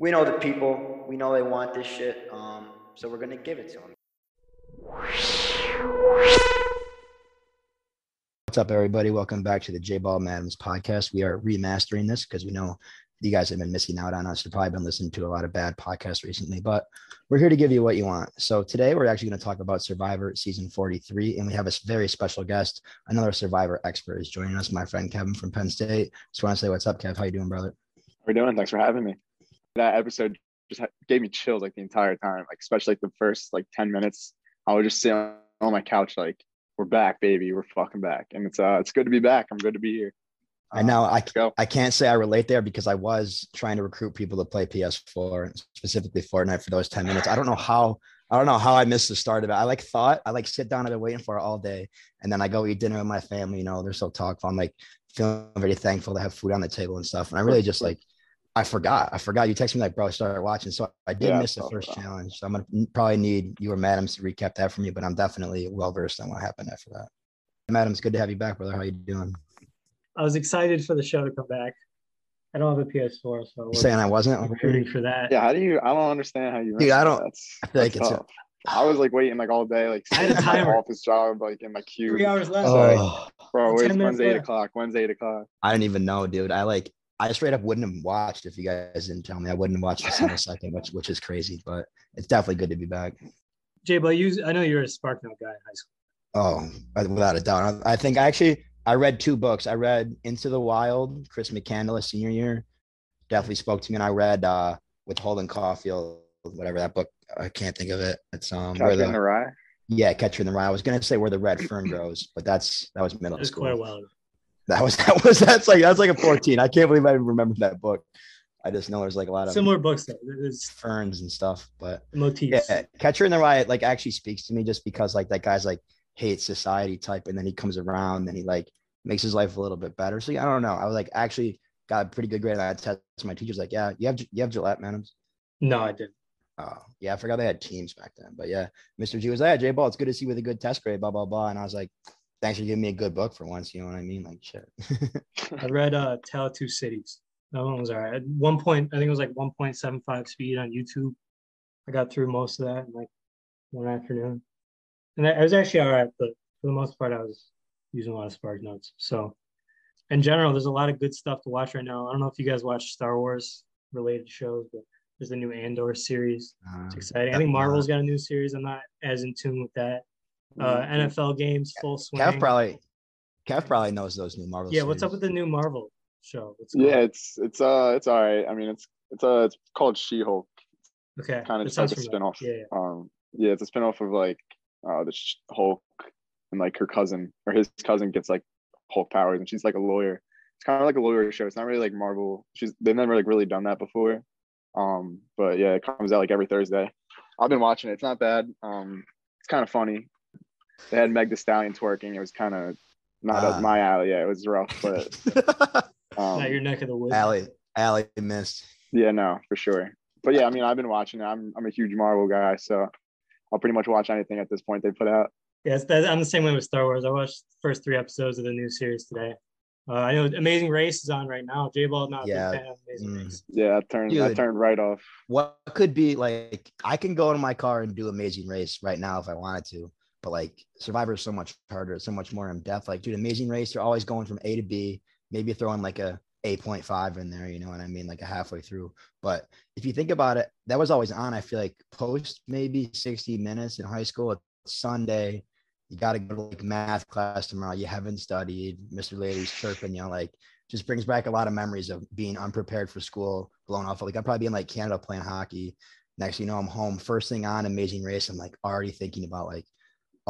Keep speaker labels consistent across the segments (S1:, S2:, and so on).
S1: we know the people. We know they want this shit. Um, so we're gonna give it to them.
S2: What's up, everybody? Welcome back to the J Ball Madams podcast. We are remastering this because we know you guys have been missing out on us. You've probably been listening to a lot of bad podcasts recently, but we're here to give you what you want. So today we're actually going to talk about Survivor season 43, and we have a very special guest, another Survivor expert is joining us, my friend Kevin from Penn State. Just want to say what's up, Kev. How you doing, brother?
S3: How are you doing? Thanks for having me. That episode just gave me chills like the entire time, like especially like the first like 10 minutes. I would just sit on my couch like, we're back, baby. We're fucking back. And it's uh it's good to be back. I'm good to be here.
S2: I know I,
S3: go.
S2: I can't say I relate there because I was trying to recruit people to play PS4, specifically Fortnite for those 10 minutes. I don't know how I don't know how I missed the start of it. I like thought I like sit down, I've been waiting for it all day. And then I go eat dinner with my family, you know, they're so talkful. I'm like feeling very thankful to have food on the table and stuff. And I really just like I forgot. I forgot. You texted me like, bro, I started watching. So I did
S3: Yeah,
S2: miss the first
S3: forgot.
S2: challenge. So I'm gonna mm, probably need you or Madams to recap that for me, but I'm definitely well versed on what happened after that. Madams, good to have you back, brother. How you doing?
S4: I was excited for the show to come back. I don't have a PS4, so
S2: You
S4: was
S2: saying I wasn't over here?
S4: rooting for that.
S3: Yeah, how do you I don't understand how you
S2: Dude, I don't-
S3: That's,
S2: I feel like
S3: that's
S2: it's a-
S3: tough. I was like waiting like all day, like
S4: I had a
S3: sitting in my
S4: timer.
S3: office job, like in my queue.
S4: Three hours left. Oh.
S3: Sorry.
S2: Oh,
S3: Bro,
S4: Ten
S3: where's
S4: minutes
S3: Wednesday eight o'clock? Wednesday eight o'clock.
S2: I didn't even know, dude. I like I straight up wouldn't have watched if you guys didn't tell me. I wouldn't have watched a single second, which which is crazy, but it's definitely good to be back.
S4: Jay, but you, I know you're a SparkNote guy in high school.
S2: Oh, without a doubt. I I think I actually I read two books. I read Into the Wild, Chris McCandless senior year. Definitely spoke to me. And I read uh with Holden Caulfield, whatever that book. I can't think of it. It's um where
S3: Catcher in the
S2: the
S3: Rye.
S2: yeah, Catcher in the Rye. I was gonna say where the red fern grows, but that's that was middle
S4: It was
S2: school.
S4: quite a while ago.
S2: That was that was that's like that's like a 14. I can't believe I even remember that book. I just know there's like a lot of
S4: Similar books though. There's
S2: ferns and stuff, but
S4: motifs.
S2: yeah, Catcher in the Rye like actually speaks to me just because like that guy's like hates society type, and then he comes around and he like makes his life a little bit better. So yeah, I don't know. I was like actually got a pretty good grade on that test. My teacher's like, yeah, you have you have Gillette, madams.
S4: No, I didn't.
S2: Oh yeah, I forgot they had teams back then. But yeah, Mr. G was like, yeah, J Ball, it's good to see you with a good test grade, blah blah blah. And I was like, thanks for giving me a good book for once. You know what I mean? Like shit.
S4: I read uh Tale Two Cities. That one was all right. At one point, I think it was like 1.75 speed on YouTube. I got through most of that in like one afternoon. And it was actually all right, but for the most part, I was using a lot of Spark Notes. So, in general, there's a lot of good stuff to watch right now. I don't know if you guys watch Star Wars related shows, but there's the new Andor series.
S2: Uh,
S4: It's exciting. I think Marvel's got a new series. I'm not as in tune with that. Uh, NFL games, full swing.
S2: Kev probably Kev probably knows those new Marvel.
S4: yeah, what's up with the new Marvel show? What's
S3: Yeah, it's it's uh it's all right. I mean it's it's uh it's called She-Hulk.
S4: okay.
S3: kind of just like a
S4: familiar.
S3: spinoff.
S4: Yeah, yeah.
S3: Um, yeah, it's a spinoff of like uh the Hulk and like her cousin or his cousin gets like Hulk powers and she's like a lawyer. It's kind of like a lawyer show. It's not really like Marvel. She's they've never like really done that before. Um, but yeah, it comes out like every Thursday. I've been watching it. It's not bad. Um, it's kind of funny. They had Meg The Stallion twerking. It was kind of not
S2: Ah.
S3: up my alley. Yeah, it was rough, but um,
S4: Not your neck of the woods.
S2: Alley, alley missed.
S3: yeah, no, for sure. But yeah, I mean, I've been watching it. I'm I'm a huge Marvel guy, so I'll pretty much watch anything at this point they put out.
S4: Yes, that, I'm the same way with Star Wars. I watched the first three episodes of the new series today. Uh, I know Amazing Race is on right now. J Ball not a
S2: Yeah.
S4: big fan of Amazing
S2: Mm.
S4: Race.
S3: Yeah, I turned I turned right off.
S2: What could be like? I can go in my car and do Amazing Race right now if I wanted to, but like Survivor is so much harder, so much more in depth. Like, dude, Amazing Race, you're always going from A to B. Maybe throwing like a 8.5 in there, you know what I mean? Like a halfway through. But if you think about it, that was always on. I feel like post maybe 60 minutes in high school. It's Sunday. You got to go to like math class tomorrow. You haven't studied. Mr. Lady's chirping, you know, like just brings back a lot of memories of being unprepared for school, blown off. Like I'd probably in like Canada playing hockey. Next, you know, I'm home. First thing on Amazing Race, I'm like already thinking about like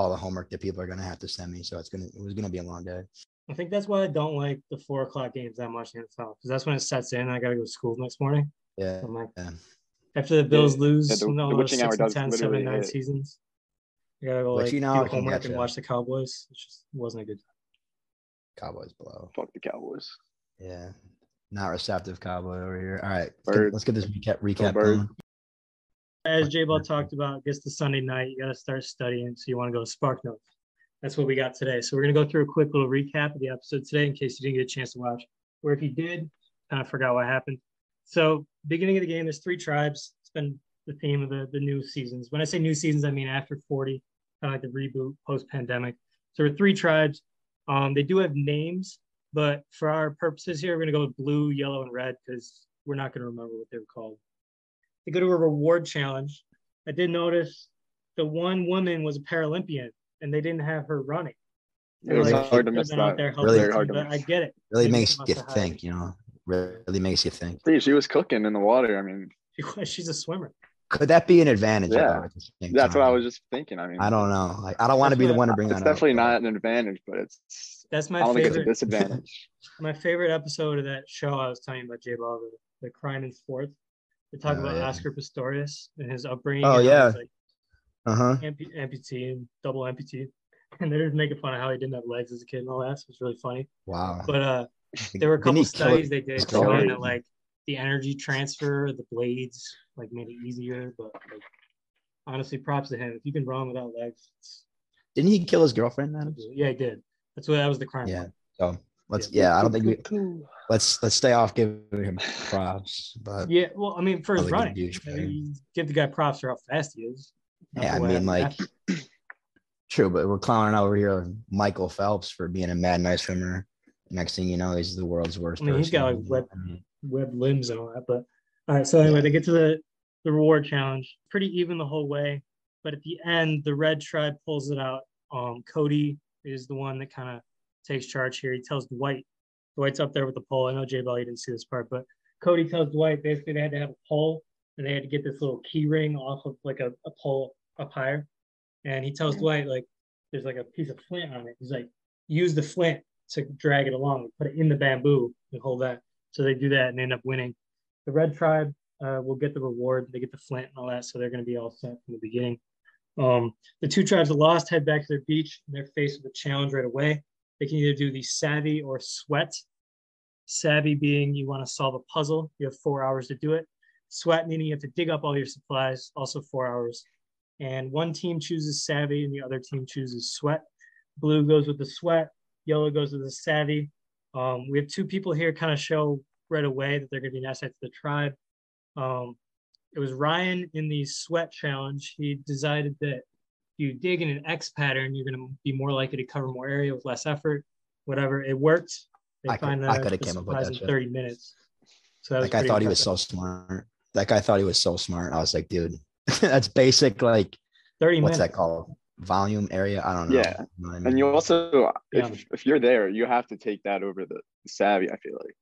S2: all the homework that people are gonna have to send me. So it's gonna it was gonna be a long day.
S4: I think that's why I don't like the four o'clock games that much in the NFL because that's when it sets in. I got to go to school next morning.
S2: Yeah.
S4: I'm like,
S2: Yeah.
S4: after the Bills
S3: Yeah,
S4: lose
S3: yeah, the-
S4: you know,
S3: the
S4: those
S3: witching hour
S4: and 10, seven, nine
S3: hit.
S4: seasons. I gotta go like
S2: Witching
S4: do
S2: hour
S4: homework and
S2: ya.
S4: watch the Cowboys. It just wasn't a good time.
S2: Cowboys blow.
S3: Fuck the Cowboys.
S2: Yeah. Not receptive cowboy over here. All right. Let's get, let's get this recap recap going.
S4: As J Ball talked about, gets to Sunday night, you got to start studying. So you want to go to Spark Notes. That's what we got today. So we're going to go through a quick little recap of the episode today in case you didn't get a chance to watch, or if you did, kind of forgot what happened. So beginning of the game, there's three tribes. It's been the theme of the, the new seasons. When I say new seasons, I mean after 40, kind of like the reboot post pandemic. So there are three tribes. Um, they do have names, but for our purposes here, we're gonna go with blue, yellow, and red because we're not gonna remember what they were called. They go to a reward challenge. I did notice the one woman was a Paralympian and they didn't have her running.
S3: It was
S2: Like,
S3: hard to miss
S4: out
S3: that.
S4: there
S2: Really
S4: helping
S3: hard
S4: them,
S3: to
S4: but I get it.
S2: Really
S4: Maybe
S2: makes you think, you know. Really makes you think.
S3: See, she was cooking in the water. I mean,
S4: She's a swimmer.
S2: Could that be an advantage?
S3: Yeah.
S2: though, at the
S3: that's what I was just thinking. I mean,
S2: I don't know. Like I don't want to
S4: That's
S2: be the one to bring
S3: it's
S2: that
S3: definitely
S2: up.
S3: not an advantage, but it's.
S4: That's
S3: I
S4: my
S3: don't think it's a
S4: favorite.
S3: disadvantage.
S4: my favorite episode of that show I was telling you about J Ball, the, the crime in sports. They talk
S2: Oh,
S4: about
S2: yeah.
S4: Oscar Pistorius and his upbringing.
S2: Oh, yeah.
S4: like
S2: Uh-huh.
S4: ampu- amputee and double amputee. And they're just making fun of how he didn't have legs as a kid and all that. So it's really funny.
S2: Wow.
S4: But uh there were a couple studies they did showing that like the energy transfer, the blades, like made it easier. But like honestly, props to him. If you can run without legs, it's,
S2: Didn't he kill his girlfriend? Adam?
S4: yeah, he did. That's what that was the crime.
S2: Yeah. So let's yeah, I don't think we let's let's stay off giving him props. But
S4: Yeah, well, I mean, for his running,
S2: good
S4: I mean, give the guy props for how fast he is.
S2: Yeah, I mean, like, true, but we're clowning over here Michael Phelps for being a mad nice swimmer. Next thing you know, he's the world's worst.
S4: I mean, he's got, like, web- web limbs and all that. But all right, so anyway, they get to the the reward challenge, pretty even the whole way. But at the end, the red tribe pulls it out. Um, Cody is the one that kind of takes charge here. He tells Dwight, Dwight's up there with the pole. I know J Ball, you didn't see this part, but Cody tells Dwight basically they had to have a pole and they had to get this little key ring off of like a, a pole up higher. And he tells Dwight, like, there's like a piece of flint on it. He's like, use the flint to drag it along, put it in the bamboo and hold that. So they do that and end up winning. The red tribe uh, will get the reward. They get the flint and all that, so they're going to be all set from the beginning. Um, the two tribes that lost head back to their beach and they're faced with a challenge right away. They can either do the savvy or sweat. Savvy being you want to solve a puzzle, you have four hours to do it. Sweat meaning you have to dig up all your supplies, also four hours. And one team chooses savvy and the other team chooses sweat. Blue goes with the sweat, yellow goes with the savvy. Um, we have two people here kind of show right away that they're going to be an asset to the tribe. Um, it was Ryan in the sweat challenge. He decided that you dig in an X pattern, you're going to be more likely to cover more area with less effort. Whatever, it worked. They
S2: I could-
S4: find
S2: I
S4: the,
S2: coulda came up with that
S4: in
S2: shit.
S4: 30 minutes. So that was
S2: that guy
S4: pretty
S2: thought he was so smart. That guy thought he was so smart. I was like, dude, that's basic. Like,
S4: 30
S2: what's
S4: minutes.
S2: that called? Volume area? I don't know.
S3: Yeah.
S2: You know what I
S3: And you also,
S4: Yeah.
S3: if, if you're there, you have to take that over the, the savvy. I feel like,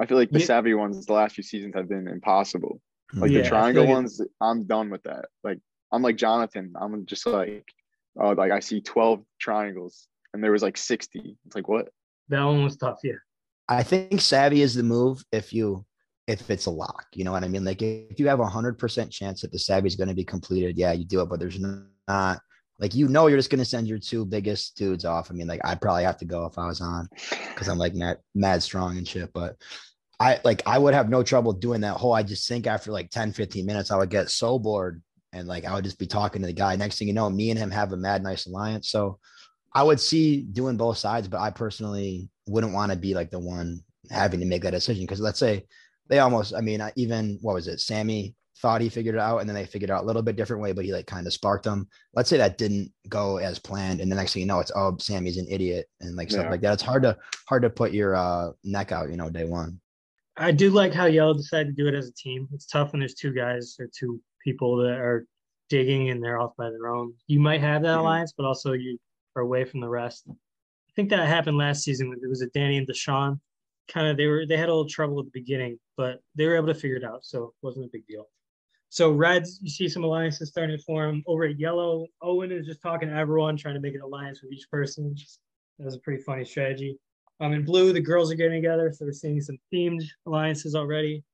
S3: I feel like the
S4: Yeah.
S3: savvy ones the last few seasons have been impossible. Like
S4: mm-hmm. Yeah,
S3: the triangle
S4: like it-
S3: ones, I'm done with that. Like I'm like Jonathan. I'm just like, oh, like I see 12 triangles and there was like 60. It's like what?
S4: That one was tough. Yeah.
S2: I think savvy is the move if you if it's a lock. You know what I mean? Like if you have a hundred percent chance that the savvy is going to be completed, yeah, you do it. But there's not like you know you're just going to send your two biggest dudes off. I mean, like I'd probably have to go if I was on because I'm like mad, mad strong and shit. But I like I would have no trouble doing that whole. I just think after like 10, 15 minutes, I would get so bored and like I would just be talking to the guy. Next thing you know, me and him have a mad nice alliance. So I would see doing both sides, but I personally wouldn't want to be like the one having to make that decision. Because let's say they almost, I mean, even what was it? Sami thought he figured it out, and then they figured it out a little bit different way, but he like kind of sparked them. Let's say that didn't go as planned, and the next thing you know, it's oh, Sami's an idiot and like stuff like that. It's hard to hard to put your uh, neck out, you know, day one.
S4: I do like how Yellow decided to do it as a team. It's tough when there's two guys or two people that are digging and they're off by their own. You might have that alliance, but also you are away from the rest. I think that happened last season. It was a Danny and Deshawn. Kind of they were they had a little trouble at the beginning, but they were able to figure it out, so it wasn't a big deal. So Reds, you see some alliances starting to form over at Yellow. Owen is just talking to everyone, trying to make an alliance with each person. That was a pretty funny strategy. Um, in blue, the girls are getting together, so we're seeing some themed alliances already.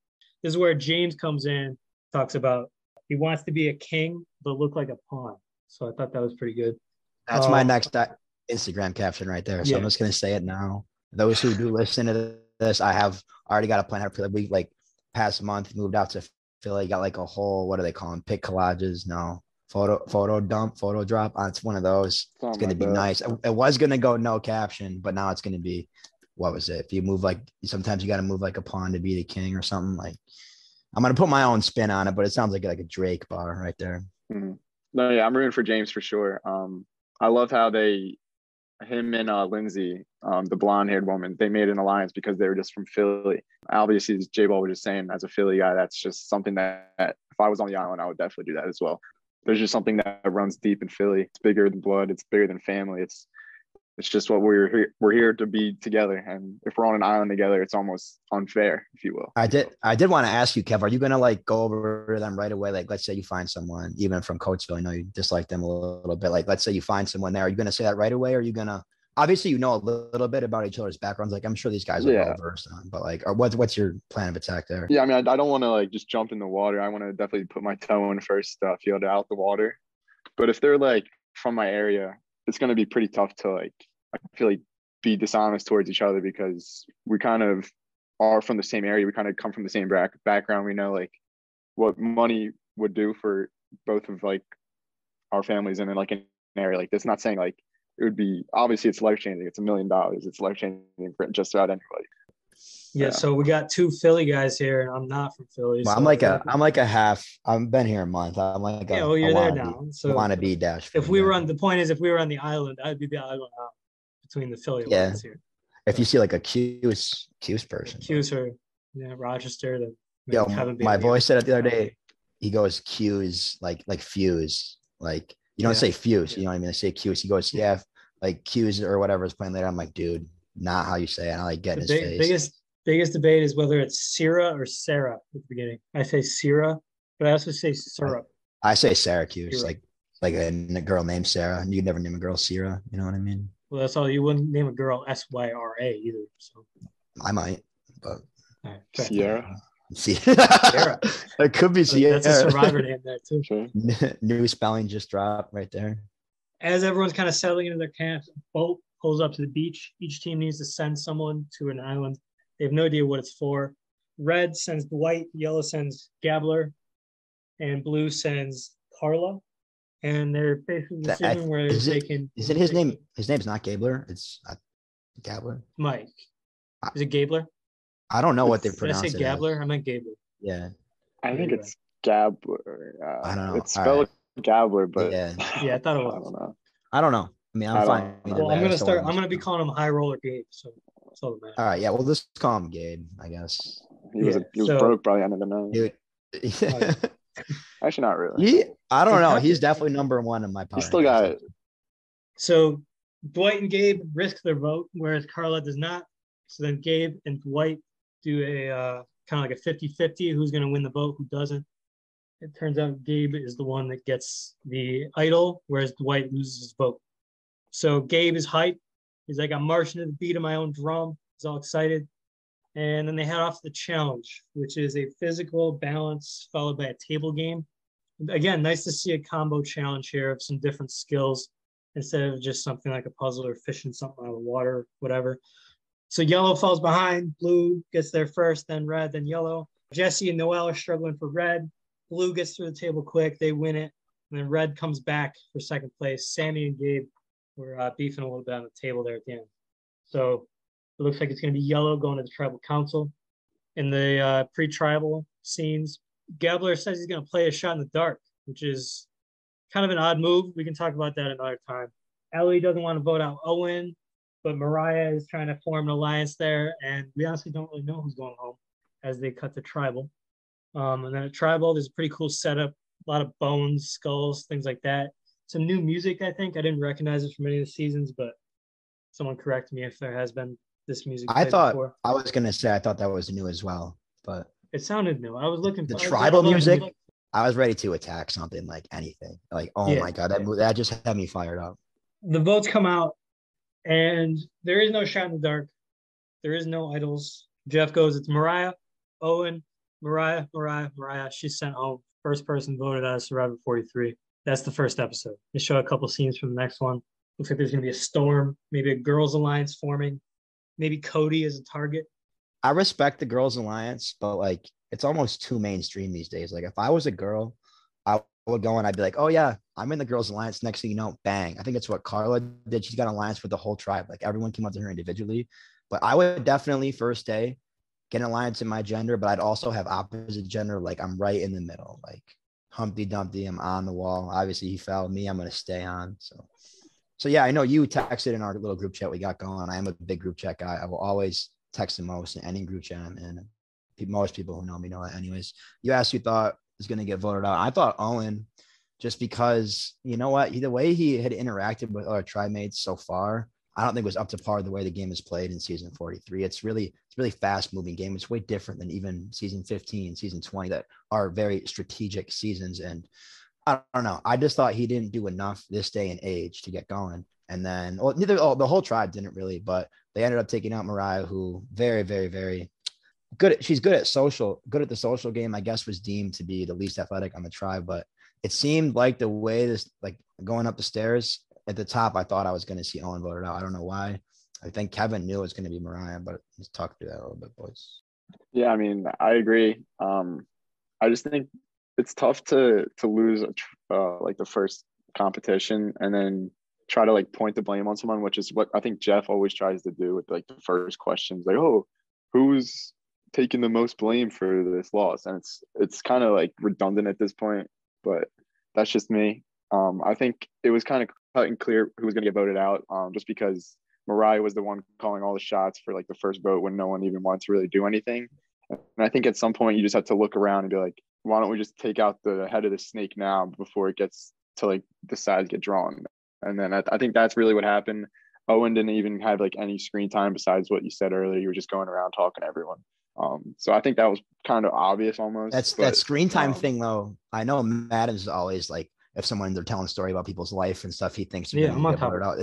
S4: This is where James comes in, talks about he wants to be a king but look like a pawn. So I thought that was pretty good.
S2: That's my
S4: Um,
S2: next uh, Instagram caption right there. So I'm just gonna say it now. Those who do listen to this, I have already got a plan. how to play. We like past month moved out to Philly, got like a whole what do they call them? Pick collages? No, photo photo dump, photo drop. Uh, it's one of those. It's gonna
S3: like
S2: be
S3: that.
S2: nice. It, it was gonna go no caption, but now it's gonna be what was it? If you move like sometimes you got to move like a pawn to be the king or something like. I'm gonna put my own spin on it, but it sounds like like a Drake bar right there.
S3: Mhm. No, yeah, I'm rooting for James for sure. Um, I love how they, him and uh, Lindsay, um, the blonde-haired woman, they made an alliance because they were just from Philly. Obviously, as J Ball was just saying, as a Philly guy, that's just something that, that if I was on the island, I would definitely do that as well. There's just something that runs deep in Philly. It's bigger than blood. It's bigger than family. It's it's just what we're here. We're here to be together, and if we're on an island together, it's almost unfair, if you will.
S2: I did I did want to ask you, Kev, are you gonna like go over to them right away? Like let's say you find someone, even from Coatesville, I know you dislike them a little, bit. Like let's say you find someone there, are you gonna say that right away? Or are you gonna obviously you know a little bit about each other's backgrounds? Like I'm sure these guys are
S3: Yeah.
S2: well versed on, but like or what's what's your plan of attack there?
S3: Yeah, I mean, I, I don't want to like just jump in the water. I want to definitely put my toe in first, uh, feel out the water. But if they're like from my area, it's gonna be pretty tough to like. I feel like be dishonest towards each other because we kind of are from the same area. We kind of come from the same back background. We know like what money would do for both of like our families and in like an area like this. Not saying like it would be obviously it's life changing. It's a million dollars. It's life changing for just about anybody.
S4: Yeah,
S3: Yeah.
S4: so we got two Philly guys here, and I'm not from Philly.
S2: Well,
S4: so
S2: I'm like a
S4: if-
S2: I'm like a half. I've been here a month. I'm like a,
S4: yeah, well, you're there
S2: wannabe-
S4: now. So
S2: want to be dash.
S4: if we
S2: guy.
S4: were on the point is if we were on the island, I'd be the island out between the Philly
S2: Yeah.
S4: ones here.
S2: if you see like a Q's Q's person,
S4: Hughes or yeah, Rochester. The
S2: Yo, my
S4: here.
S2: said it the other day. He goes Q's like like fuse. Like you don't
S4: Yeah.
S2: say fuse, you know what I mean? I say Q's. He goes, yeah, like Q's or whatever is playing later. I'm like, dude, not how you say it. I like getting
S4: The
S2: his
S4: big,
S2: face.
S4: biggest biggest debate is whether it's Syrah or Sarah at the beginning. I say Syrah, but I also say syrup.
S2: I say Syracuse,
S4: right.
S2: like like a, girl named Sarah. You never name a girl Sierra. You know what I mean?
S4: Well, that's all. You wouldn't name a girl S Y R A either. So,
S2: I might, but
S4: all right, fair.
S3: Sierra,
S2: see,
S4: Sierra.
S2: it could be
S4: But
S2: Sierra.
S4: That's a survivor name there too.
S3: sure.
S2: New spelling just dropped right there.
S4: As everyone's kind of settling into their camps, a boat pulls up to the beach. Each team needs to send someone to an island. They have no idea what it's for. Red sends Dwight, yellow sends Gabler, and blue sends Karla. And they're facing a
S2: That- I-
S4: decision where
S2: is
S4: they
S2: it-
S4: can.
S2: Is it his name?
S4: can-
S2: His name's not Gabler. It's uh, Gabler.
S4: Mike.
S2: I-
S4: Is it Gabler?
S2: I don't know what they
S4: Did I
S2: pronounce
S4: say
S2: it. as.
S4: Gabler? I meant Gabler.
S2: Yeah.
S3: I think
S4: Anyway.
S3: it's Gabler. Uh,
S2: I don't know.
S3: It's
S2: All
S3: spelled Gabler, but
S2: Yeah.
S4: Yeah, I thought it
S3: I
S4: was.
S3: don't know.
S2: I don't know. I mean, I'm
S3: I
S2: fine.
S4: Well,
S2: way.
S4: I'm gonna start. I'm gonna be calling him High Roller Gabe. So that's all that matters.
S2: All right. Yeah. Well, let's call him Gabe, I guess.
S3: He was
S4: Yeah,
S3: he was
S4: so-
S3: broke by the end of the night.
S2: Dude.
S3: Actually, not really.
S2: he, I don't know. He's definitely number one in my power.
S3: He still got it.
S4: So Dwight and Gabe risk their vote, whereas Karla does not. So then Gabe and Dwight do a uh, kind of like a 50 50 who's going to win the vote, who doesn't. It turns out Gabe is the one that gets the idol, whereas Dwight loses his vote. So Gabe is hyped. He's like, I'm marching to the beat of my own drum. He's all excited. And then they head off to the challenge, which is a physical balance followed by a table game. Again, nice to see a combo challenge here of some different skills instead of just something like a puzzle or fishing something out of the water, whatever. So yellow falls behind, blue gets there first, then red, then yellow. Jesse and Noel are struggling for red. Blue gets through the table quick, they win it. And then red comes back for second place. Sami and Gabe were uh, beefing a little bit on the table there at the end. So it looks like it's going to be yellow going to the tribal council. In the uh, pre-tribal scenes, Gabler says he's going to play a shot in the dark, which is kind of an odd move. We can talk about that another time. Elie doesn't want to vote out Owen, but Morriah is trying to form an alliance there, and we honestly don't really know who's going home as they cut the tribal. Um, and then at tribal, there's a pretty cool setup, a lot of bones, skulls, things like that. Some new music, I think. I didn't recognize it from any of the seasons, but someone correct me if there has been this music.
S2: I thought
S4: before.
S2: I was gonna say I thought that was new as well, but
S4: it sounded new. I was looking
S2: The tribal
S4: was
S2: music? I was ready to attack something like anything. Like, oh
S4: Yeah.
S2: my god, that that just had me fired up.
S4: the votes come out and there is no shot in the dark. There is no idols. Jeff goes, it's Morriah, Owen, Morriah, Morriah, Morriah. She's sent home. First person voted out of Survivor 43. That's the first episode. They show a couple scenes from the next one. Looks like there's going to be a storm, maybe a girls' alliance forming, maybe Cody is a target.
S2: I respect the girls' alliance, but like it's almost too mainstream these days. Like if I was a girl, I would go and I'd be like, oh yeah, I'm in the girls' alliance. Next thing you know, bang. I think that's what Karla did. She's got an alliance with the whole tribe. Like everyone came up to her individually. But I would definitely first day get in line to my gender, but I'd also have opposite gender. Like I'm right in the middle, like Humpty Dumpty. I'm on the wall. Obviously, he fell. Me, I'm gonna stay on. So, so yeah, I know you texted in our little group chat we got going. I am a big group chat guy. I will always text the most in any group chat I'm. Most people who know me know that. Anyways, you asked who thought was gonna get voted out. I thought Owen, just because you know what, the way he had interacted with our tri mates so far I don't think was up to par the way the game is played in season 43. It's really, it's really fast moving game. It's way different than even season 15, season 20 that are very strategic seasons. And I don't know. I just thought he didn't do enough this day and age to get going. And then, well, neither, oh, the whole tribe didn't really, but they ended up taking out Morriah, who very, very, very good. At, she's good at social, good at the social game. I guess was deemed to be the least athletic on the tribe, but it seemed like the way this, like going up the stairs, at the top, I thought I was going to see Owen voted out. I don't know why. I think Kevin knew it was going to be Morriah, but let's talk through that a little bit, boys.
S3: Yeah, I mean, I agree. Um, I just think it's tough to to lose uh, like the first competition and then try to like point the blame on someone, which is what I think Jeff always tries to do with like the first questions, like, oh, who's taking the most blame for this loss? And it's it's kind of like redundant at this point, but that's just me. Um, I think it was kind of cut and clear who was going to get voted out, um, just because Morriah was the one calling all the shots for like the first vote when no one even wanted to really do anything. And I think at some point you just have to look around and be like, why don't we just take out the head of the snake now before it gets to like the sides get drawn? And then I, I think that's really what happened. Owen didn't even have like any screen time besides what you said earlier. You were just going around talking to everyone. Um, so I think that was kind of obvious almost.
S2: That's but, that screen time um, thing though. I know Madden's always like if someone they're telling a story about people's life and stuff, he thinks
S4: yeah, I'm on top
S2: it out.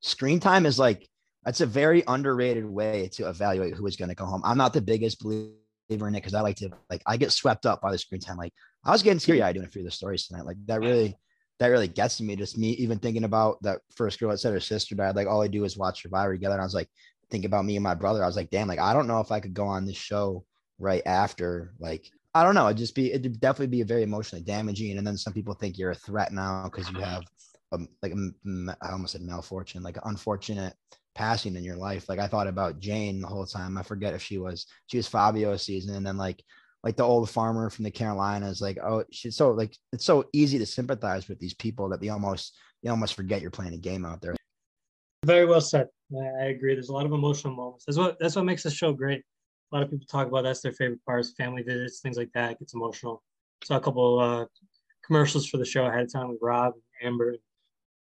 S2: Screen time is like that's a very underrated way to evaluate who is going to go home. I'm not the biggest believer in it because I like to like I get swept up by the screen time. Like I was getting teary eyed doing a few of the stories tonight. Like that really that really gets to me. Just me even thinking about that first girl that said her sister died. Like all I do is watch Survivor together. And I was like thinking about me and my brother. I was like, damn, like I don't know if I could go on this show right after like I don't know. It'd just be it'd definitely be very emotionally damaging. And then some people think you're a threat now because you have um, like a, I almost said malfortune, like unfortunate passing in your life. Like I thought about Jane the whole time. I forget if she was she was Fabio season, and then like like the old farmer from the Carolinas. Like oh, she's so like it's so easy to sympathize with these people that they almost you almost forget you're playing a game out there.
S4: Very well said. I agree. There's a lot of emotional moments. That's what that's what makes the show great a lot of people talk about that's their favorite parts, family visits, things like that. It gets emotional. Saw a couple uh, commercials for the show ahead of time with Rob and Amber,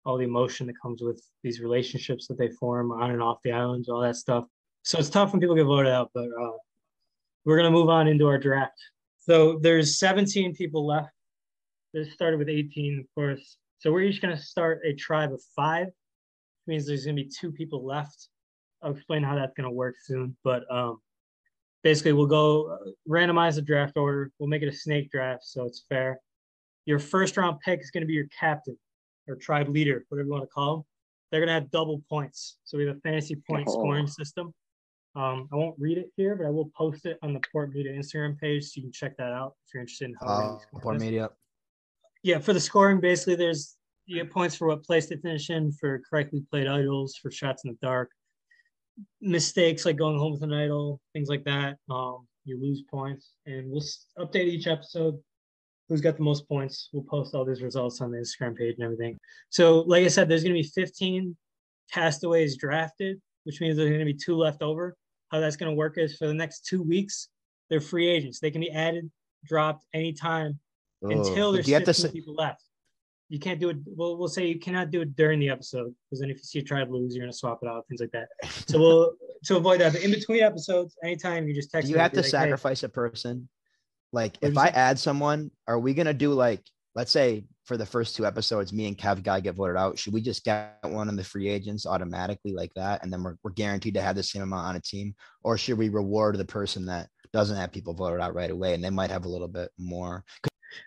S4: all the emotion that comes with these relationships that they form on and off the islands, all that stuff. So it's tough when people get voted out, but uh, we're gonna move on into our draft. So there's 17 people left. This started with 18, of course. So we're each gonna start a tribe of five. Which means there's gonna be two people left. I'll explain how that's gonna work soon, but um, basically we'll go uh, randomize the draft order. We'll make it a snake draft so it's fair. Your first round pick is going to be your captain or tribe leader, whatever you want to call them. They're going to have double points. So we have a fantasy point oh. scoring system. Um, I won't read it here, but I will post it on the Port Media Instagram page so you can check that out if you're interested in how
S2: uh, Port Media.
S4: Yeah, for the scoring, basically, there's you get points for what place they finish in, for correctly played idols, for shots in the dark, mistakes like going home with an idol, things like that. Um, you lose points, and we'll update each episode. Who's got the most points? We'll post all these results on the Instagram page and everything. So, like I said, there's going to be 15 castaways drafted, which means there's going to be two left over. How that's going to work is for the next two weeks, they're free agents. They can be added, dropped anytime oh, until there's 15 people left you can't do it. Well, we'll say you cannot do it during the episode because then if you see a tribe lose, you're gonna swap it out, things like that. So we'll to avoid that. But in between episodes, anytime you just text.
S2: You have to like, sacrifice hey. a person. Like if I add someone, are we gonna do like let's say for the first two episodes, me and Kev guy get voted out. Should we just get one of the free agents automatically like that, and then we're we're guaranteed to have the same amount on a team, or should we reward the person that doesn't have people voted out right away, and they might have a little bit more?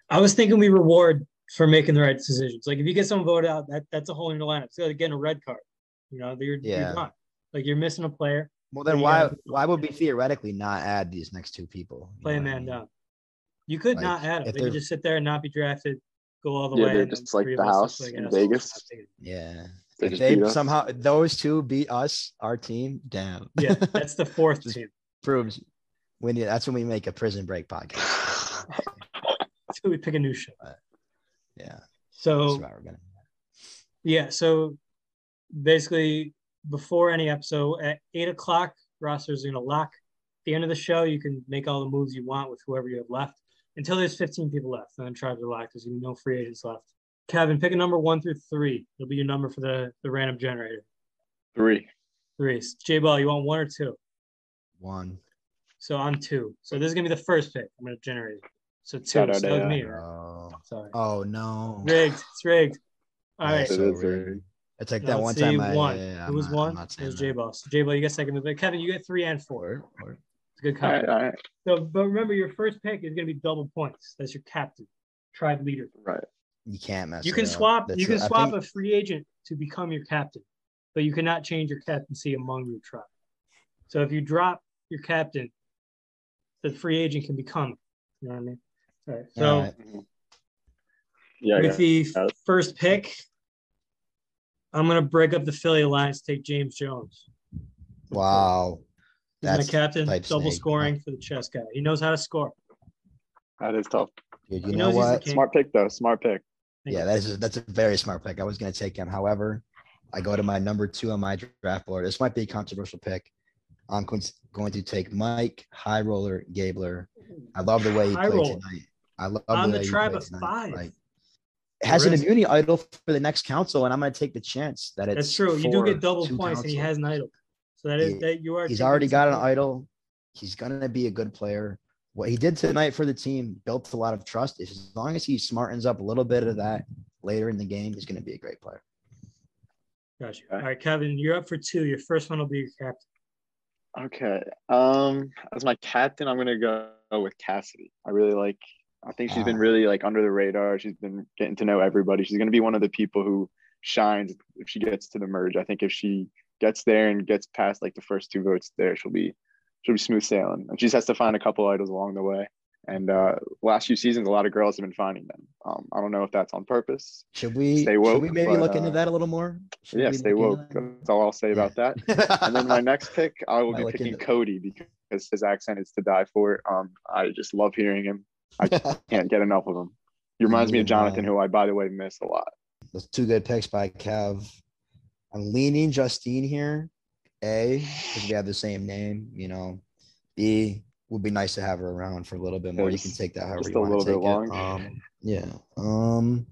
S4: I was thinking we reward for making the right decisions. Like if you get someone voted out, that that's a whole new lineup. So like getting a red card. You know, you're, yeah. you're not. Like you're missing a player.
S2: Well, then why why would we theoretically not add these next two people?
S4: Play a man down. You could like, not add them. They could just sit there and not be drafted, go all the
S3: yeah,
S4: way.
S3: They're just like the house like, in Vegas.
S2: Yeah. They if they somehow those two beat us, our team, damn.
S4: yeah, that's the fourth team.
S2: Proves when you, that's when we make a prison break podcast.
S4: So we pick a new show.
S2: Yeah,
S4: So
S2: we're gonna.
S4: yeah, so basically before any episode at eight o'clock, rosters are gonna lock. At the end of the show, you can make all the moves you want with whoever you have left until there's 15 people left. And then tribes are locked. There's gonna be no free agents left. Kevin, pick a number one through three. It'll be your number for the, the random generator.
S3: Three.
S4: Three. J Ball, you want one or two?
S2: One.
S4: So I'm two. So this is gonna be the first pick. I'm gonna generate. it. So two.
S3: Shout out
S4: So that was
S3: to-
S4: me.
S2: Oh,
S4: Sorry.
S2: oh no.
S4: Rigged. It's rigged. All right.
S2: Yeah,
S4: right.
S2: So rigged.
S3: rigged.
S2: It's like that
S4: let's
S2: one
S4: see,
S2: time I.
S4: one.
S2: yeah, yeah,
S4: it was
S2: not-
S4: one. It was
S2: that.
S4: J Ball. So J Ball, you get second move. Kevin, you get three and four.
S2: Word, word.
S4: It's a good
S3: All
S4: comment.
S3: right, all right,
S4: So, but remember, your first pick is going to be double points. That's your captain, tribe leader.
S3: right.
S2: You can't mess.
S4: You can
S2: up.
S4: swap.
S2: That's
S4: you can
S2: I
S4: swap
S2: think-
S4: a free agent to become your captain, but you cannot change your captaincy among your tribe. So if you drop your captain, the free agent can become. it. You know what I mean? All right. So
S2: All right.
S3: Yeah,
S4: with
S3: yeah.
S4: the
S3: Got
S4: first pick, I'm going to break up the Philly alliance. Take James Jones.
S2: Wow.
S4: He's my captain.
S2: type
S4: Double
S2: snake.
S4: scoring for the chess guy. He knows how to score.
S3: that is tough.
S2: Dude, you
S4: He
S2: know
S4: knows he's the
S2: what?
S3: Smart pick though. Smart pick.
S4: Thank
S2: Yeah, that is that's a very smart pick. I was gonna take him. However, I go to my number two on my draft board. This might be a controversial pick. I'm going to- take Mike High Roller Gabler. I love the way he
S4: High
S2: played
S4: roller.
S2: tonight. I love
S4: On
S2: the
S4: the
S2: way
S4: tribe
S2: played
S4: of
S2: tonight.
S4: five.
S2: Like, has an immunity idol for the next council, and I'm going to take the chance that it's
S4: That's true. You do get double
S2: two
S4: points, and he has an idol. So that is
S2: He-
S4: that you are.
S2: He's already got an idol. He's going to be a good player. What he did tonight for the team built a lot of trust. As long as he smartens up a little bit of that later in the game, he's going to be a great player.
S4: Gotcha. you.
S3: Okay.
S4: All right, Kevin, you're up for two. Your first one will be your captain.
S3: Okay. Um, as my captain, I'm gonna go with Cassidy. I really like. I think she's been
S2: Ah.
S3: really like under the radar. She's been getting to know everybody. She's gonna be one of the people who shines if she gets to the merge. I think if she gets there and gets past like the first two votes there, she'll be she'll be smooth sailing. And she just has to find a couple idols along the way. And uh last few seasons, a lot of girls have been finding them. Um, I don't know if that's on purpose.
S2: Should we,
S3: Stay
S2: should
S3: woke,
S2: we maybe
S3: but,
S2: look into
S3: uh,
S2: that a little more? Should
S3: yeah, stay woke. That's all I'll say about that. And then my next pick, I will be picking Cody because his accent is to die for. Um, I just love hearing him. I can't get enough of him. He reminds me of Jonathan, who I, by the way, miss a lot.
S2: Those two good picks by Kev. I'm leaning Justine here. A, because we have the same name, you know. B, would be nice to have her around for a little bit more. You can take that however
S3: just
S2: you
S3: a
S2: want to take
S3: bit
S2: it.
S3: long.
S2: Um, yeah. Um,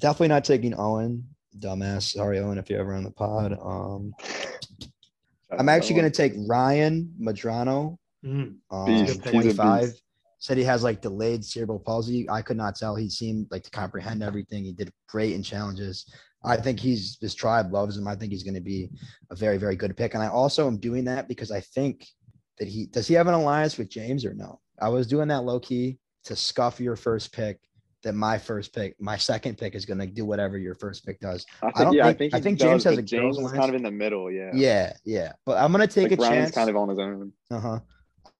S2: definitely not taking Owen. Dumbass. Sorry, Owen, if you're ever on the pod. Um, I'm actually gonna take Ryan Medrano.
S4: Mm.
S2: Um,
S3: Beast.
S4: He's a
S2: 25.
S3: beast.
S2: Said he has like delayed cerebral palsy. I could not tell. He seemed like to comprehend everything. He did great in challenges. I think he's his tribe loves him. I think he's going to be a very, very good pick. And I also am doing that because I think that he does he have an alliance with James or no? I was doing that low key to scuff your first pick. That my first pick, my second pick is going to do whatever your first pick does.
S3: I think,
S2: don't
S3: yeah,
S2: think-
S3: I think
S2: I think James has a
S3: James is kind of in the middle. Yeah.
S2: Yeah, yeah. But I'm going to take
S3: Like
S2: a
S3: Ryan's
S2: chance.
S3: kind of on his own.
S2: Uh-huh.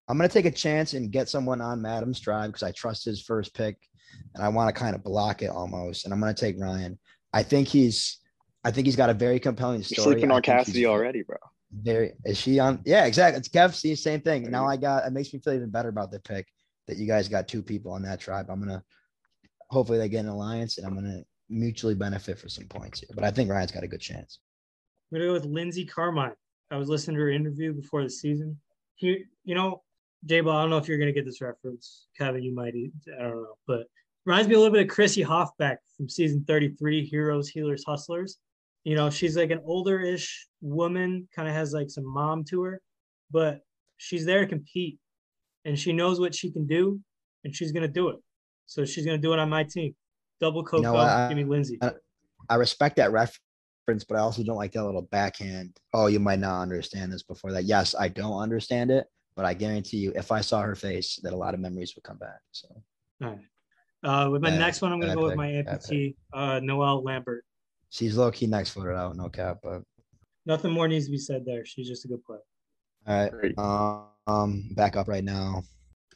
S2: I'm gonna take a chance and get someone on Madam's drive because I trust his first pick and I want to kind of block it almost. And I'm gonna take Ryan. I think he's I think he's got a very compelling
S3: You're
S2: story.
S3: sleeping on
S2: think
S3: Cassidy already, bro.
S2: Very is she on? Yeah, exactly. It's Kev. See, same thing. Now I got it makes me feel even better about the pick that you guys got two people on that tribe. I'm gonna hopefully they get an alliance and I'm gonna mutually benefit for some points here. But I think Ryan's got a good chance.
S4: I'm gonna go with Lindsay Carmine. I was listening to her interview before the season. He, you know, J-Ball, I don't know if you're gonna get this reference. Kevin, you might. I don't know, but reminds me a little bit of Chrissy Hoffbeck from season 33, Heroes, Healers, Hustlers. You know, she's like an older-ish woman, kind of has like some mom to her, but she's there to compete, and she knows what she can do, and she's gonna do it. So she's gonna do it on my team. Double Coco,
S2: know? I-
S4: give me Lindsay.
S2: I- I respect that reference, but I also don't like that little backhand. Oh, you might not understand this before that. Yes, I don't understand it, but I guarantee you, if I saw her face, that a lot of memories would come back. So
S4: All right. Uh, with my
S2: Bad-
S4: next one, I'm going to
S2: bad
S4: go with my amputee, uh, Noelle Lambert.
S2: she's low key next footed out, no cap. But
S4: Nothing more needs to be said there. She's just a good player.
S2: all right,
S3: Great.
S2: um, back up right now.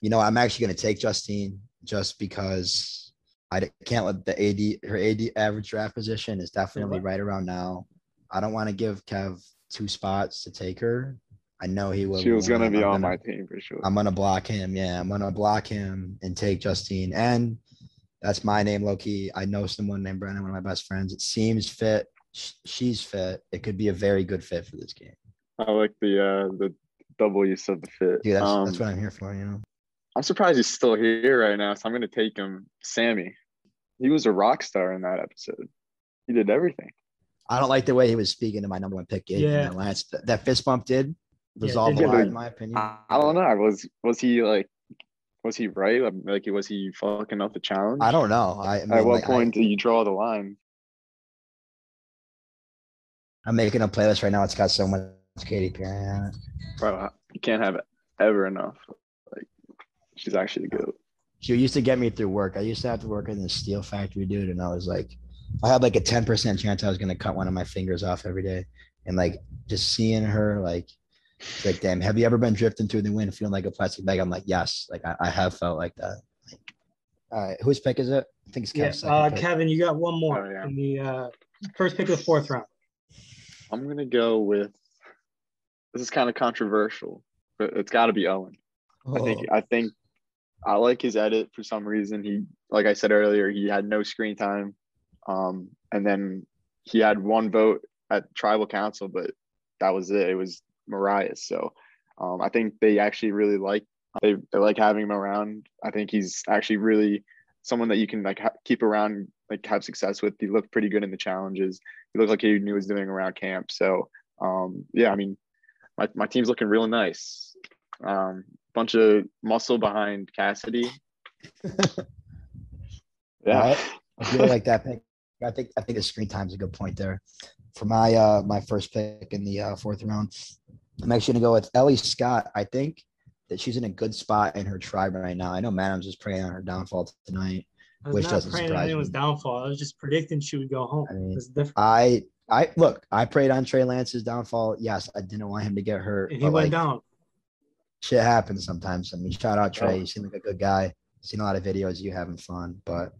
S2: You know, I'm actually gonna take Justine just because I can't let the AD her AD average draft position is definitely
S4: what?
S2: right around now. I don't want to give Kev two spots to take her. I know he will.
S3: She was gonna be
S2: I'm
S3: on
S2: gonna-
S3: my team for sure.
S2: I'm gonna block him. Yeah, I'm gonna block him and take Justine. And that's my name, low key. I know someone named Brennan, one of my best friends. It seems fit. She's fit. It could be a very good fit for this game.
S3: I like the uh the double use of the fit.
S2: Dude, that's,
S3: um,
S2: that's what I'm here for, you know.
S3: I'm surprised he's still here right now, so I'm gonna take him. Sami, he was a rock star in that episode. He did everything.
S2: I don't like the way he was speaking to my number one pick. Gabe,
S4: Yeah.
S2: that last that fist bump did
S4: Yeah,
S2: resolve
S4: did
S2: a lot, in my opinion.
S3: I, I don't know. Was was he like? Was he right? Like, was he fucking up the challenge?
S2: I don't know. I, I mean,
S3: At what
S2: like, I-
S3: point do you draw the line?
S2: I'm making a playlist right now. It's got so much Katy Perry on it.
S3: Bro, you can't have ever enough. Like, she's actually good.
S2: She used to get me through work. I used to have to work in the steel factory, dude, and I was like, I had like a 10% chance I was gonna cut one of my fingers off every day. And like just seeing her, like, it's like, damn, have you ever been drifting through the wind feeling like a plastic bag? I'm like, yes, like I, I have felt like that. All right, whose pick is it? I think it's
S4: Yeah,
S2: Kev's
S4: uh. Kevin, you got one more
S3: Oh, yeah.
S4: in the uh, first pick of the fourth round.
S3: I'm gonna go with. This is kind of controversial, but it's got to be Owen. I think
S2: Oh,
S3: I think I like his edit for some reason. He like I said earlier, he had no screen time. Um, and then he had one vote at tribal council, but that was it. It was Morriah. So um, I think they actually really like they, they like having him around. I think he's actually really someone that you can like ha- keep around, like have success with. He looked pretty good in the challenges. He looked like he knew what he was doing around camp. So um, yeah, I mean, my, my team's looking real nice. Um, bunch of muscle behind Cassidy. yeah.
S2: I really like that pick. I think I think the screen time's a good point there. For my uh my first pick in the uh, fourth round, I'm actually gonna go with Elie Scott. I think that she's in a good spot in her tribe right now. I know Madam's just praying on her downfall tonight.
S4: I
S2: Which doesn't
S4: praying on
S2: surprise
S4: anyone's
S2: me.
S4: downfall. I was just predicting she would go home.
S2: I mean, I I look, I prayed on Trey Lance's downfall. Yes, I didn't want him to get hurt.
S4: and he went
S2: like,
S4: down.
S2: Shit happens sometimes. I mean, shout out Trey.
S3: Oh.
S2: You seem like a good guy. Seen a lot of videos you having fun, but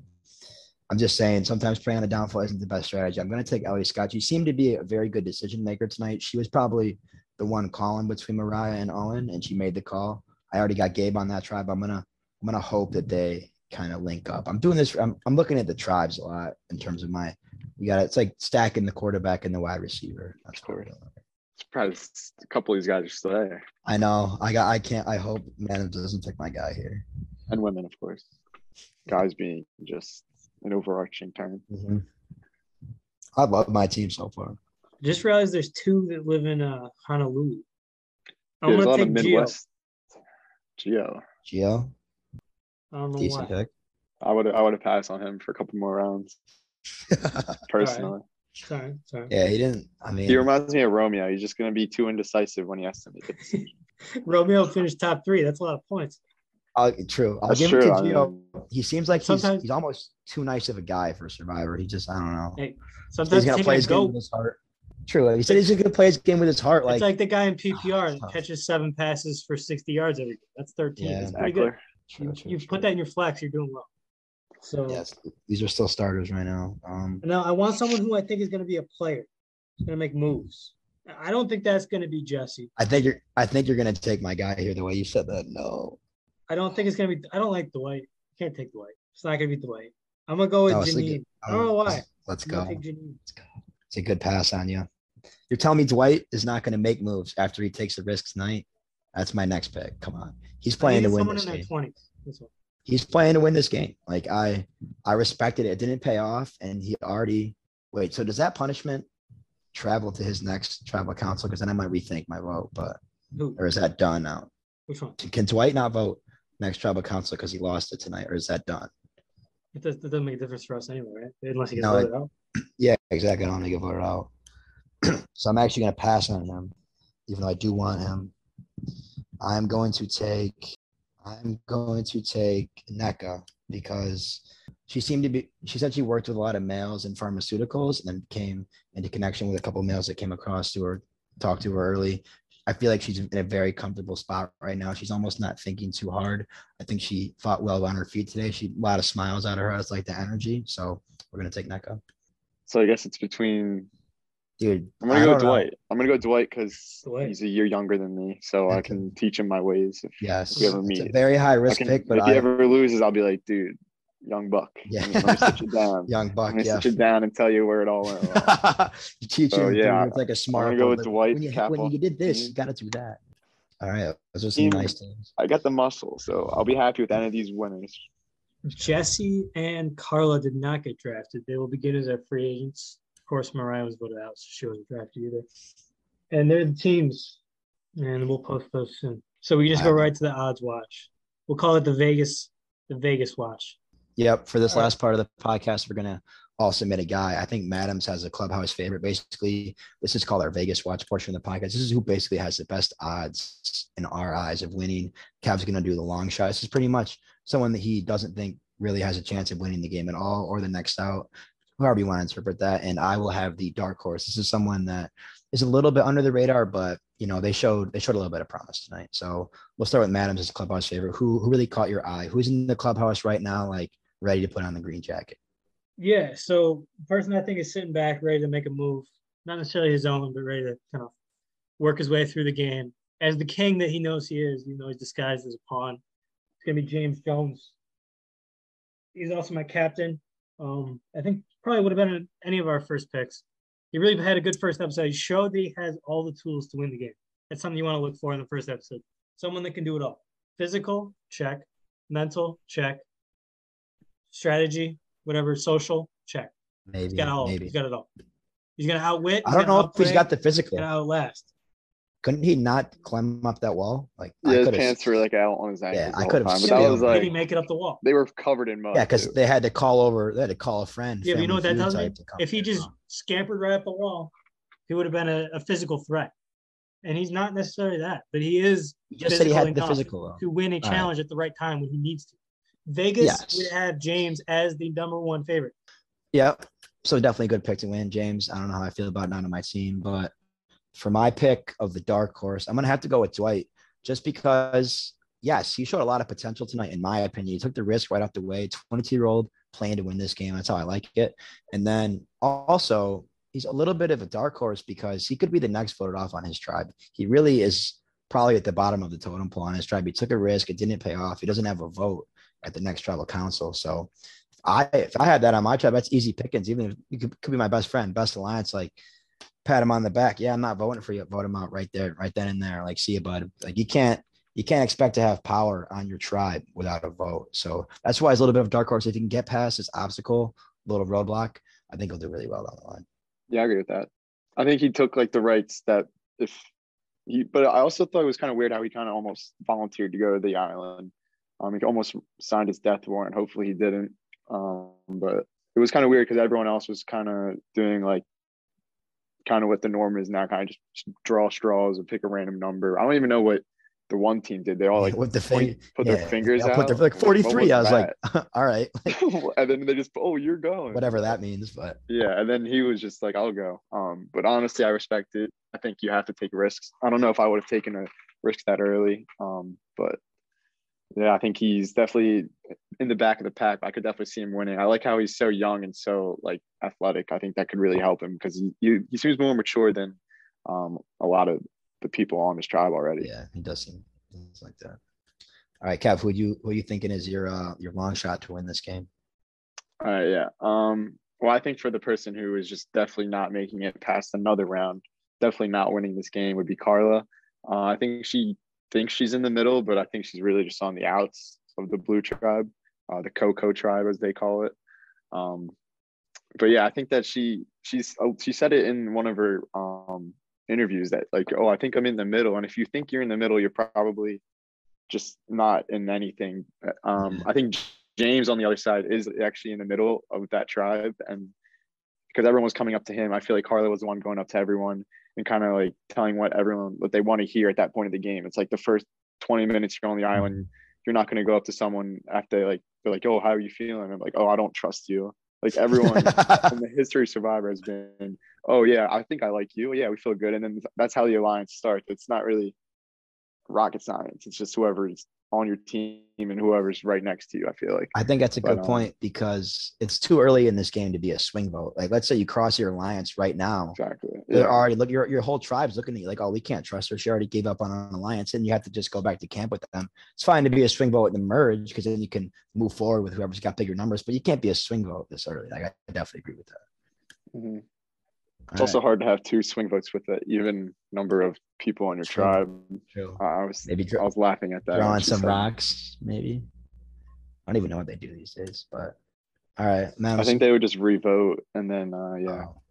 S2: I'm just saying sometimes praying on the downfall isn't the best strategy. I'm going to take Elie Scott. She seemed to be a very good decision maker tonight. She was probably the one calling between Morriah and Owen, and she made the call. I already got Gabe on that tribe. I'm gonna I'm gonna hope that they kind of link up. I'm doing this. I'm, I'm looking at the tribes a lot in terms of my. We got it's like stacking the quarterback and the wide receiver. That's what we're doing.
S3: Surprised a couple of these guys are still there.
S2: I know. I got. I can't. I hope man doesn't pick my guy here.
S3: And women, of course. Guys being just an overarching term.
S2: Mhm. I love my team so far.
S4: Just realized there's two that live in uh, Honolulu. I'm
S3: There's a
S4: gonna
S3: lot of
S4: take Geo.
S3: Midwest. Geo.
S2: Gio,
S4: I don't know
S2: decent
S4: why.
S2: pick.
S3: I would I would have passed on him for a couple more rounds personally.
S4: Sorry, sorry.
S2: yeah, he didn't. I mean,
S3: He reminds me of Romeo. He's just gonna be too indecisive when he has to make a decision.
S4: Romeo finished top three. That's a lot of points.
S2: I'll, true. I'll
S3: That's
S2: give
S3: true.
S2: it to
S3: I mean,
S2: He seems like he's, he's almost too nice of a guy for a Survivor. He just, I don't know.
S4: Hey,
S2: He's gonna
S4: taking
S2: play
S4: a
S2: his game with his heart. True. He said he's gonna play his game with his heart. Like,
S4: it's like the guy in PPR that catches seven passes for 60 yards every game. That's 13.
S2: Yeah.
S4: That's pretty good.
S2: True,
S4: You,
S2: true,
S4: you
S2: true.
S4: put that in your flex, you're doing well. So
S2: Yes, these are still starters right now. Um,
S4: now I want someone who I think is going to be a player, He's going to make moves. I don't think that's going to be Jesse.
S2: I think you're. I think you're gonna take my guy here. The way you said that. No.
S4: I don't think it's going to be. I don't like Dwight. Can't take Dwight. It's not going to be Dwight. I'm going to go with
S2: No, it's like-
S4: Jeanine. I don't know why.
S2: Let's go.
S4: take Jeanine.
S2: It's a good pass on you. You're telling me Dwight is not going to make moves after he takes the risk tonight? That's my next pick. Come on, he's playing to win this game.
S4: 20s.
S2: He's playing to win this game. Like I, I respected it. It didn't pay off, and he already. Wait, so does that punishment travel to his next tribal council? Because then I might rethink my vote. But
S4: Who?
S2: or is that done now?
S4: Which one?
S2: Can Dwight not vote next tribal council because he lost it tonight, or is that done?
S4: It, does, it doesn't make a difference for us anyway, right? Unless he gets
S2: No,
S4: voted out.
S2: Yeah, exactly. I don't think he'll vote it out. so I'm actually going to pass on him, even though I do want him. I'm going to take. I'm going to take Nneka because she seemed to be. She said she worked with a lot of males in pharmaceuticals, and then came into connection with a couple of males that came across to her, talked to her early. I feel like she's in a very comfortable spot right now. She's almost not thinking too hard. I think she fought well on her feet today. She a lot of smiles out of her. I like the energy. So we're gonna take Nneka.
S3: So I guess it's between
S2: dude.
S3: I'm gonna
S2: I
S3: go
S2: don't know.
S3: Dwight. I'm gonna go Dwight because he's a year younger than me, so I
S2: Okay.
S3: can teach him my ways. If,
S2: Yes,
S3: if we ever
S2: it's a
S3: meet,
S2: very high risk
S3: can,
S2: pick, but
S3: if he ever loses, I'll be like, dude, young buck.
S2: Yeah.
S3: Let me, let me sit you down.
S2: young
S3: I'm
S2: buck,
S3: gonna
S2: yeah.
S3: sit you down and tell you where it all went wrong.
S2: you teach
S3: So,
S2: him,
S3: yeah,
S2: dude, it's like a smart.
S3: I'm gonna go with
S2: like,
S3: Dwight,
S2: When you, when you did this,
S3: team.
S2: you mm-hmm. got to do that. All right, those are some
S3: Team-
S2: nice teams.
S3: I got the muscle, so I'll be happy with any of these winners.
S4: Jesse and Karla did not get drafted. They will begin as our free agents. Of course, Morriah was voted out, so she wasn't drafted either. And they're the teams, and we'll post those soon. So we can just go right to the odds watch. We'll call it the Vegas, the Vegas watch.
S2: Yep. For this
S4: All right.
S2: last part of the podcast, we're gonna all submit a guy. I think Madams has a clubhouse favorite. Basically, this is called our Vegas watch portion of the podcast. This is who basically has the best odds in our eyes of winning. Cav's gonna do the long shot. This is pretty much someone that he doesn't think really has a chance of winning the game at all or the next out. However you want to interpret that. And I will have the dark horse. This is someone that is a little bit under the radar, but you know, they showed they showed a little bit of promise tonight. So we'll start with Madams as clubhouse favorite. Who who really caught your eye? Who's in the clubhouse right now, like ready to put on the green jacket?
S4: Yeah. So the person I think is sitting back, ready to make a move, not necessarily his own, but ready to kind of work his way through the game as the king that he knows he is. You know, he's disguised as a pawn. It's gonna be James Jones. He's also my captain. Um, I think probably would have been any of our first picks. He really had a good first episode. He showed that he has all the tools to win the game. That's something you want to look for in the first episode. Someone that can do it all. Physical, check. Mental, check. Strategy, whatever. Social, check.
S2: Maybe,
S4: He's got all.
S2: maybe.
S4: He's got it all. He's gonna outwit.
S2: I don't know if he's got the physical.
S4: He's gonna outlast.
S2: Couldn't he not climb up that wall? Like
S3: Yeah, his pants were like out on his ankles.
S2: I could've
S3: time, But that was
S4: Did
S3: like
S4: he make it up the wall?
S3: they were covered in mud.
S2: Yeah, because they had to call over. They had to call a friend.
S4: Yeah, you know what that
S2: Family
S4: tells me?
S2: type to come
S4: If he just
S2: him.
S4: scampered right up the wall, he would have been a, a physical threat. And he's not necessarily that, but he is
S2: He just said he had the physical. though.
S4: to win a
S2: right.
S4: challenge at the right time when he needs to. Vegas
S2: Yes.
S4: would have James as the number one favorite.
S2: Yep. So definitely a good pick to win, James. I don't know how I feel about none of my team, but for my pick of the dark horse, I'm gonna have to go with Dwight, just because. Yes, he showed a lot of potential tonight, in my opinion. He took the risk right off the way. 22 year old playing to win this game. That's how I like it. And then also, he's a little bit of a dark horse because he could be the next voted off on his tribe. He really is probably at the bottom of the totem pole on his tribe. He took a risk, it didn't pay off. He doesn't have a vote at the next tribal council. So I if I had that on my tribe, that's easy pickings. Even if you could, could be my best friend, best alliance, like pat him on the back. Yeah, I'm not voting for you. Vote him out right there, right then and there. Like, see you, bud. Like you can't you can't expect to have power on your tribe without a vote. So that's why it's a little bit of dark horse. If you can get past this obstacle, little roadblock, I think he'll do really well down the line.
S3: Yeah, I agree with that. I think he took like the rights that If he, but I also thought it was kind of weird how he kind of almost volunteered to go to the island. Um, he almost signed his death warrant. Hopefully, he didn't. Um, but it was kind of weird because everyone else was kind of doing like kind of what the norm is now, kind of just, draw straws and pick a random number. I don't even know what the one team did. They all like
S2: with the
S3: point- put their fingers out.
S2: Put their, like
S3: What
S2: 43. I was
S3: that?
S2: like, all right,
S3: and then they just, oh, you're going.
S2: whatever that means. But
S3: Yeah, and then he was just like, "I'll go." Um, but honestly, I respect it. I think you have to take risks. I don't know if I would have taken a risk that early. Um, but yeah, I think he's definitely in the back of the pack. I could definitely see him winning. I like how he's so young and so like athletic. I think that could really help him because he, he he seems more mature than um a lot of the people on his tribe already.
S2: yeah, he does seem like that. All right, Kev, who you who you thinking is your uh your long shot to win this game?
S3: All right, yeah. Um, well, I think for the person who is just definitely not making it past another round, definitely not winning this game would be Karla. Uh, I think she thinks she's in the middle, but I think she's really just on the outs of the blue tribe, uh, the Coco tribe as they call it. Um, but yeah, I think that she she's oh, she said it in one of her um, interviews that like, oh, I think I'm in the middle, and if you think you're in the middle, you're probably just not in anything. Um, I think James on the other side is actually in the middle of that tribe, and because everyone was coming up to him, I feel like Karla was the one going up to everyone and kind of like telling what everyone what they want to hear at that point of the game. It's like the first 20 minutes you're on the island, mm-hmm. you're not going to go up to someone after like they're like, "Oh, how are you feeling?" I'm like, "Oh, I don't trust you." Like everyone in the history of Survivor has been, "Oh yeah, I think I like you. Yeah, we feel good," and then that's how the alliance starts. It's not really rocket science. It's just whoever's on your team and whoever's right next to you. I feel like.
S2: I think that's a
S3: But,
S2: good
S3: um,
S2: point because it's too early in this game to be a swing vote. Like, let's say you cross your alliance right now.
S3: Exactly.
S2: They're
S3: Yeah.
S2: already look your your whole tribe's looking at you like, oh, we can't trust her. She already gave up on an alliance, and you have to just go back to camp with them. It's fine to be a swing vote in the merge because then you can move forward with whoever's got bigger numbers, but you can't be a swing vote this early. Like, I definitely agree with that.
S3: Mhm. It's
S2: All
S3: also
S2: right,
S3: hard to have two swing votes with an even number of people on your
S2: True.
S3: tribe.
S2: true.
S3: Uh, I was
S2: Maybe
S3: I was laughing at that.
S2: drawing some
S3: said-
S2: rocks, maybe. I don't even know what they do these days, but all right, man.
S3: I think they would just revote and then uh, yeah.
S2: Oh.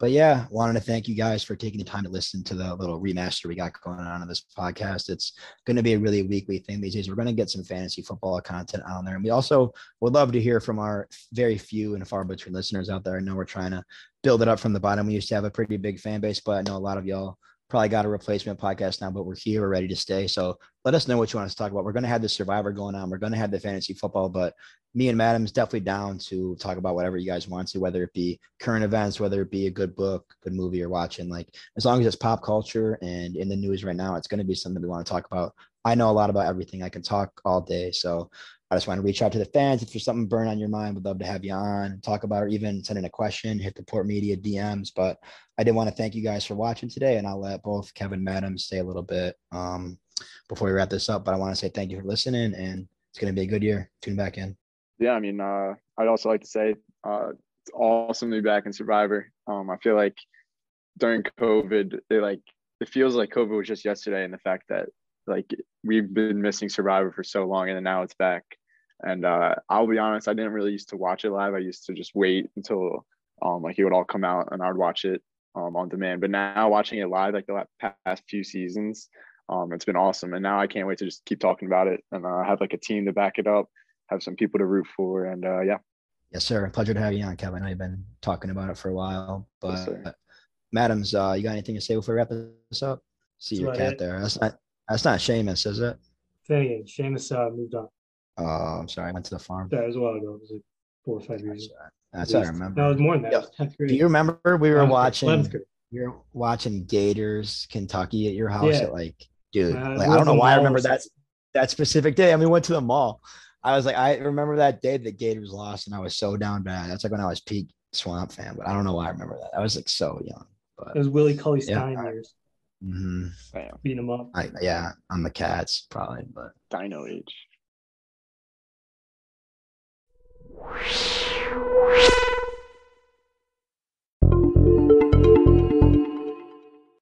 S2: But yeah, wanted to thank you guys for taking the time to listen to the little remaster we got going on in this podcast. It's going to be a really weekly thing these days. We're going to get some fantasy football content on there. And we also would love to hear from our very few and far between listeners out there. I know we're trying to build it up from the bottom. We used to have a pretty big fan base, but I know a lot of y'all probably got a replacement podcast now, but we're here, we're ready to stay. So let us know what you want us to talk about. We're going to have the survivor going on. We're going to have the fantasy football, but me and Madam's definitely down to talk about whatever you guys want to, whether it be current events, whether it be a good book, good movie you're watching. Like as long as it's pop culture and in the news right now, it's going to be something we want to talk about. I know a lot about everything. I can talk all day. So I just want to reach out to the fans. If there's something burn on your mind, we'd love to have you on, talk about it, even send in a question, hit the Port Media DMs. But I did want to thank you guys for watching today, and I'll let both Kevin Madam say a little bit um, before we wrap this up. But I want to say thank you for listening, and it's going to be a good year. Tune back in.
S3: yeah, I mean, uh, I'd also like to say uh, it's awesome to be back in Survivor. Um, I feel like during COVID, it like it feels like COVID was just yesterday, and the fact that like we've been missing Survivor for so long, and now it's back. And uh, I'll be honest, I didn't really used to watch it live. I used to just wait until um, like it would all come out, and I would watch it um, on demand. But now watching it live, like the la- past few seasons, um, it's been awesome. And now I can't wait to just keep talking about it and uh, have like a team to back it up have some people to root for. And uh, yeah,
S2: Yes, sir. Pleasure to have you on, Kevin. I know you've been talking about it for a while, but
S3: Yes, sir.
S2: Madams, uh, you got anything to say before we wrap this up? See
S4: That's
S2: your cat
S4: it.
S2: there. That's not that's not Seamus, is it?
S4: Say Seamus uh, moved on.
S2: Oh, I'm sorry. I went to the farm.
S4: That was a while ago. It was like four or five years. ago.
S2: That's what I remember.
S4: No, it was more than that.
S2: Yeah.
S4: It was 10th
S2: Do you remember we were
S4: 11th
S2: watching
S4: 11th grade.
S2: we were watching Gators, Kentucky at your house
S4: Yeah.
S2: at like, dude,
S4: Uh,
S2: like, I don't know why I remember that that specific day. And we went to the mall. I was like, I remember that day that Gators lost, and I was so down bad. That's like when I was peak Swamp fan, but I don't know why I remember that. I was like so young. But
S4: It was Willie Cully
S2: Yeah.
S4: Stein years,
S2: mhm.
S3: bam,
S4: beating him up.
S2: I, yeah, on the cats probably, but
S3: Dino Age. Whoosh.